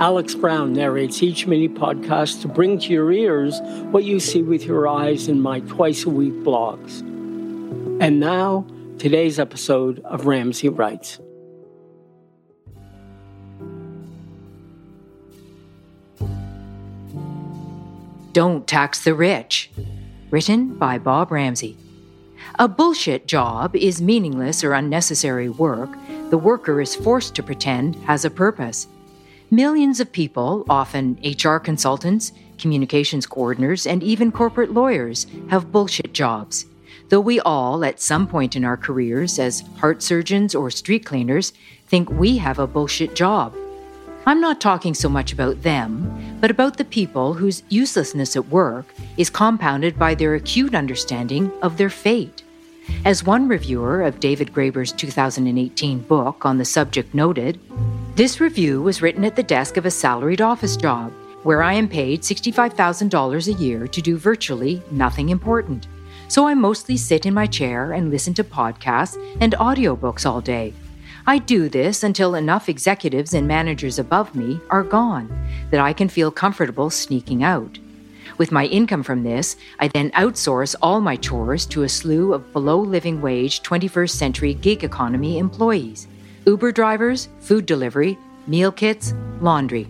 Alex Brown narrates each mini podcast to bring to your ears what you see with your eyes in my twice a week blogs. And now, today's episode of Ramsay Writes. Don't Tax the Rich, written by Bob Ramsay. A bullshit job is meaningless or unnecessary work the worker is forced to pretend has a purpose. Millions of people, often HR consultants, communications coordinators, and even corporate lawyers, have bullshit jobs. Though we all, at some point in our careers as heart surgeons or street cleaners, think we have a bullshit job. I'm not talking so much about them, but about the people whose uselessness at work is compounded by their acute understanding of their fate. As one reviewer of David Graeber's 2018 book on the subject noted, this review was written at the desk of a salaried office job where I am paid $65,000 a year to do virtually nothing important. So I mostly sit in my chair and listen to podcasts and audiobooks all day. I do this until enough executives and managers above me are gone that I can feel comfortable sneaking out. With my income from this, I then outsource all my chores to a slew of below living wage 21st century gig economy employees Uber drivers, food delivery, meal kits, laundry.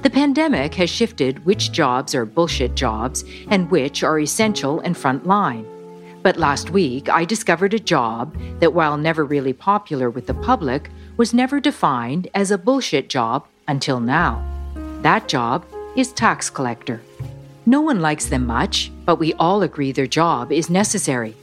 The pandemic has shifted which jobs are bullshit jobs and which are essential and frontline. But last week, I discovered a job that, while never really popular with the public, was never defined as a bullshit job until now. That job is tax collector. No one likes them much, but we all agree their job is necessary.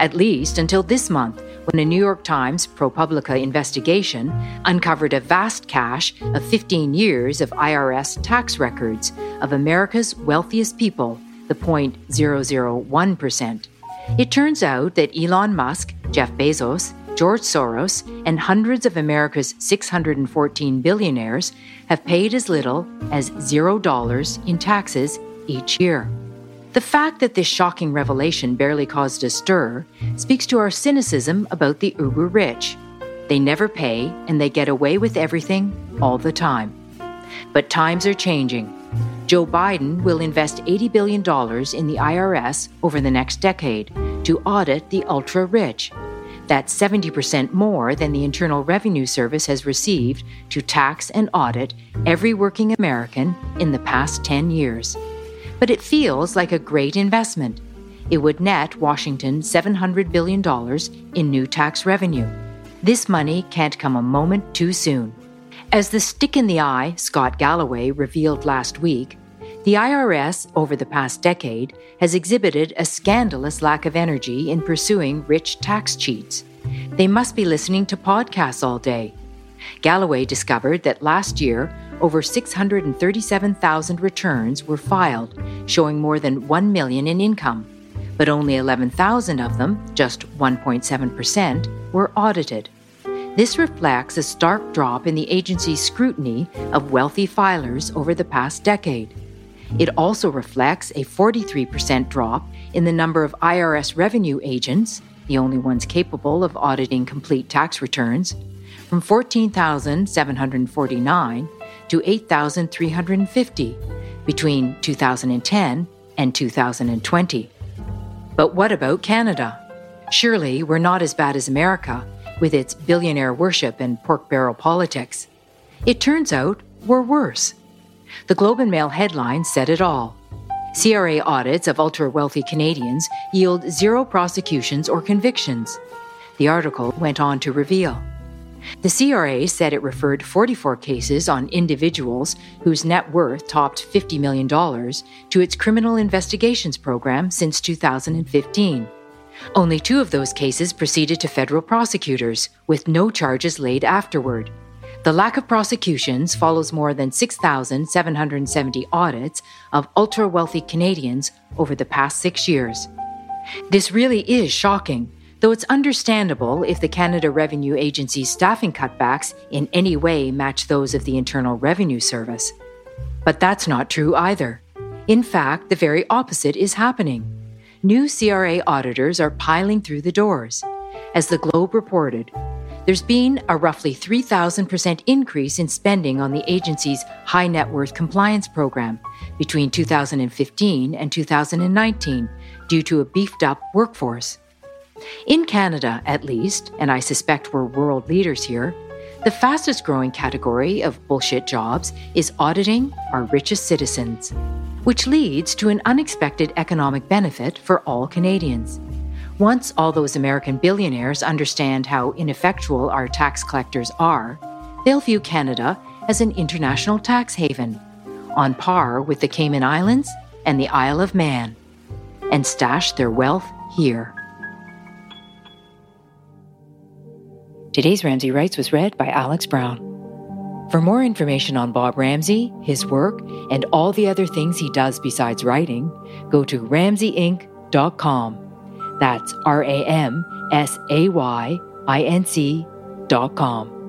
At least until this month, when a New York Times ProPublica investigation uncovered a vast cache of 15 years of IRS tax records of America's wealthiest people, the 0.001%. It turns out that Elon Musk, Jeff Bezos, George Soros, and hundreds of America's 614 billionaires have paid as little as $0 in taxes each year. The fact that this shocking revelation barely caused a stir speaks to our cynicism about the uber rich. They never pay and they get away with everything all the time. But times are changing. Joe Biden will invest $80 billion in the IRS over the next decade to audit the ultra rich. That's 70% more than the Internal Revenue Service has received to tax and audit every working American in the past 10 years but it feels like a great investment. It would net Washington $700 billion in new tax revenue. This money can't come a moment too soon. As the stick in the eye Scott Galloway revealed last week, the IRS over the past decade has exhibited a scandalous lack of energy in pursuing rich tax cheats. They must be listening to podcasts all day. Galloway discovered that last year, over 637,000 returns were filed, showing more than 1 million in income, but only 11,000 of them, just 1.7%, were audited. This reflects a stark drop in the agency's scrutiny of wealthy filers over the past decade. It also reflects a 43% drop in the number of IRS revenue agents, the only ones capable of auditing complete tax returns, from 14,749 to 8,350 between 2010 and 2020. But what about Canada? Surely we're not as bad as America with its billionaire worship and pork barrel politics. It turns out we're worse. The Globe and Mail headline said it all. CRA audits of ultra wealthy Canadians yield zero prosecutions or convictions. The article went on to reveal the CRA said it referred 44 cases on individuals whose net worth topped $50 million to its criminal investigations program since 2015. Only two of those cases proceeded to federal prosecutors, with no charges laid afterward. The lack of prosecutions follows more than 6,770 audits of ultra wealthy Canadians over the past six years. This really is shocking, though it's understandable if the Canada Revenue Agency's staffing cutbacks in any way match those of the Internal Revenue Service. But that's not true either. In fact, the very opposite is happening. New CRA auditors are piling through the doors. As the Globe reported, there's been a roughly 3,000% increase in spending on the agency's high net worth compliance program between 2015 and 2019 due to a beefed up workforce. In Canada, at least, and I suspect we're world leaders here, the fastest growing category of bullshit jobs is auditing our richest citizens, which leads to an unexpected economic benefit for all Canadians. Once all those American billionaires understand how ineffectual our tax collectors are, they'll view Canada as an international tax haven, on par with the Cayman Islands and the Isle of Man, and stash their wealth here. Today's Ramsay Writes was read by Alex Brown. For more information on Bob Ramsay, his work, and all the other things he does besides writing, go to ramsayinc.com. That's R A M S A Y I N C dot com.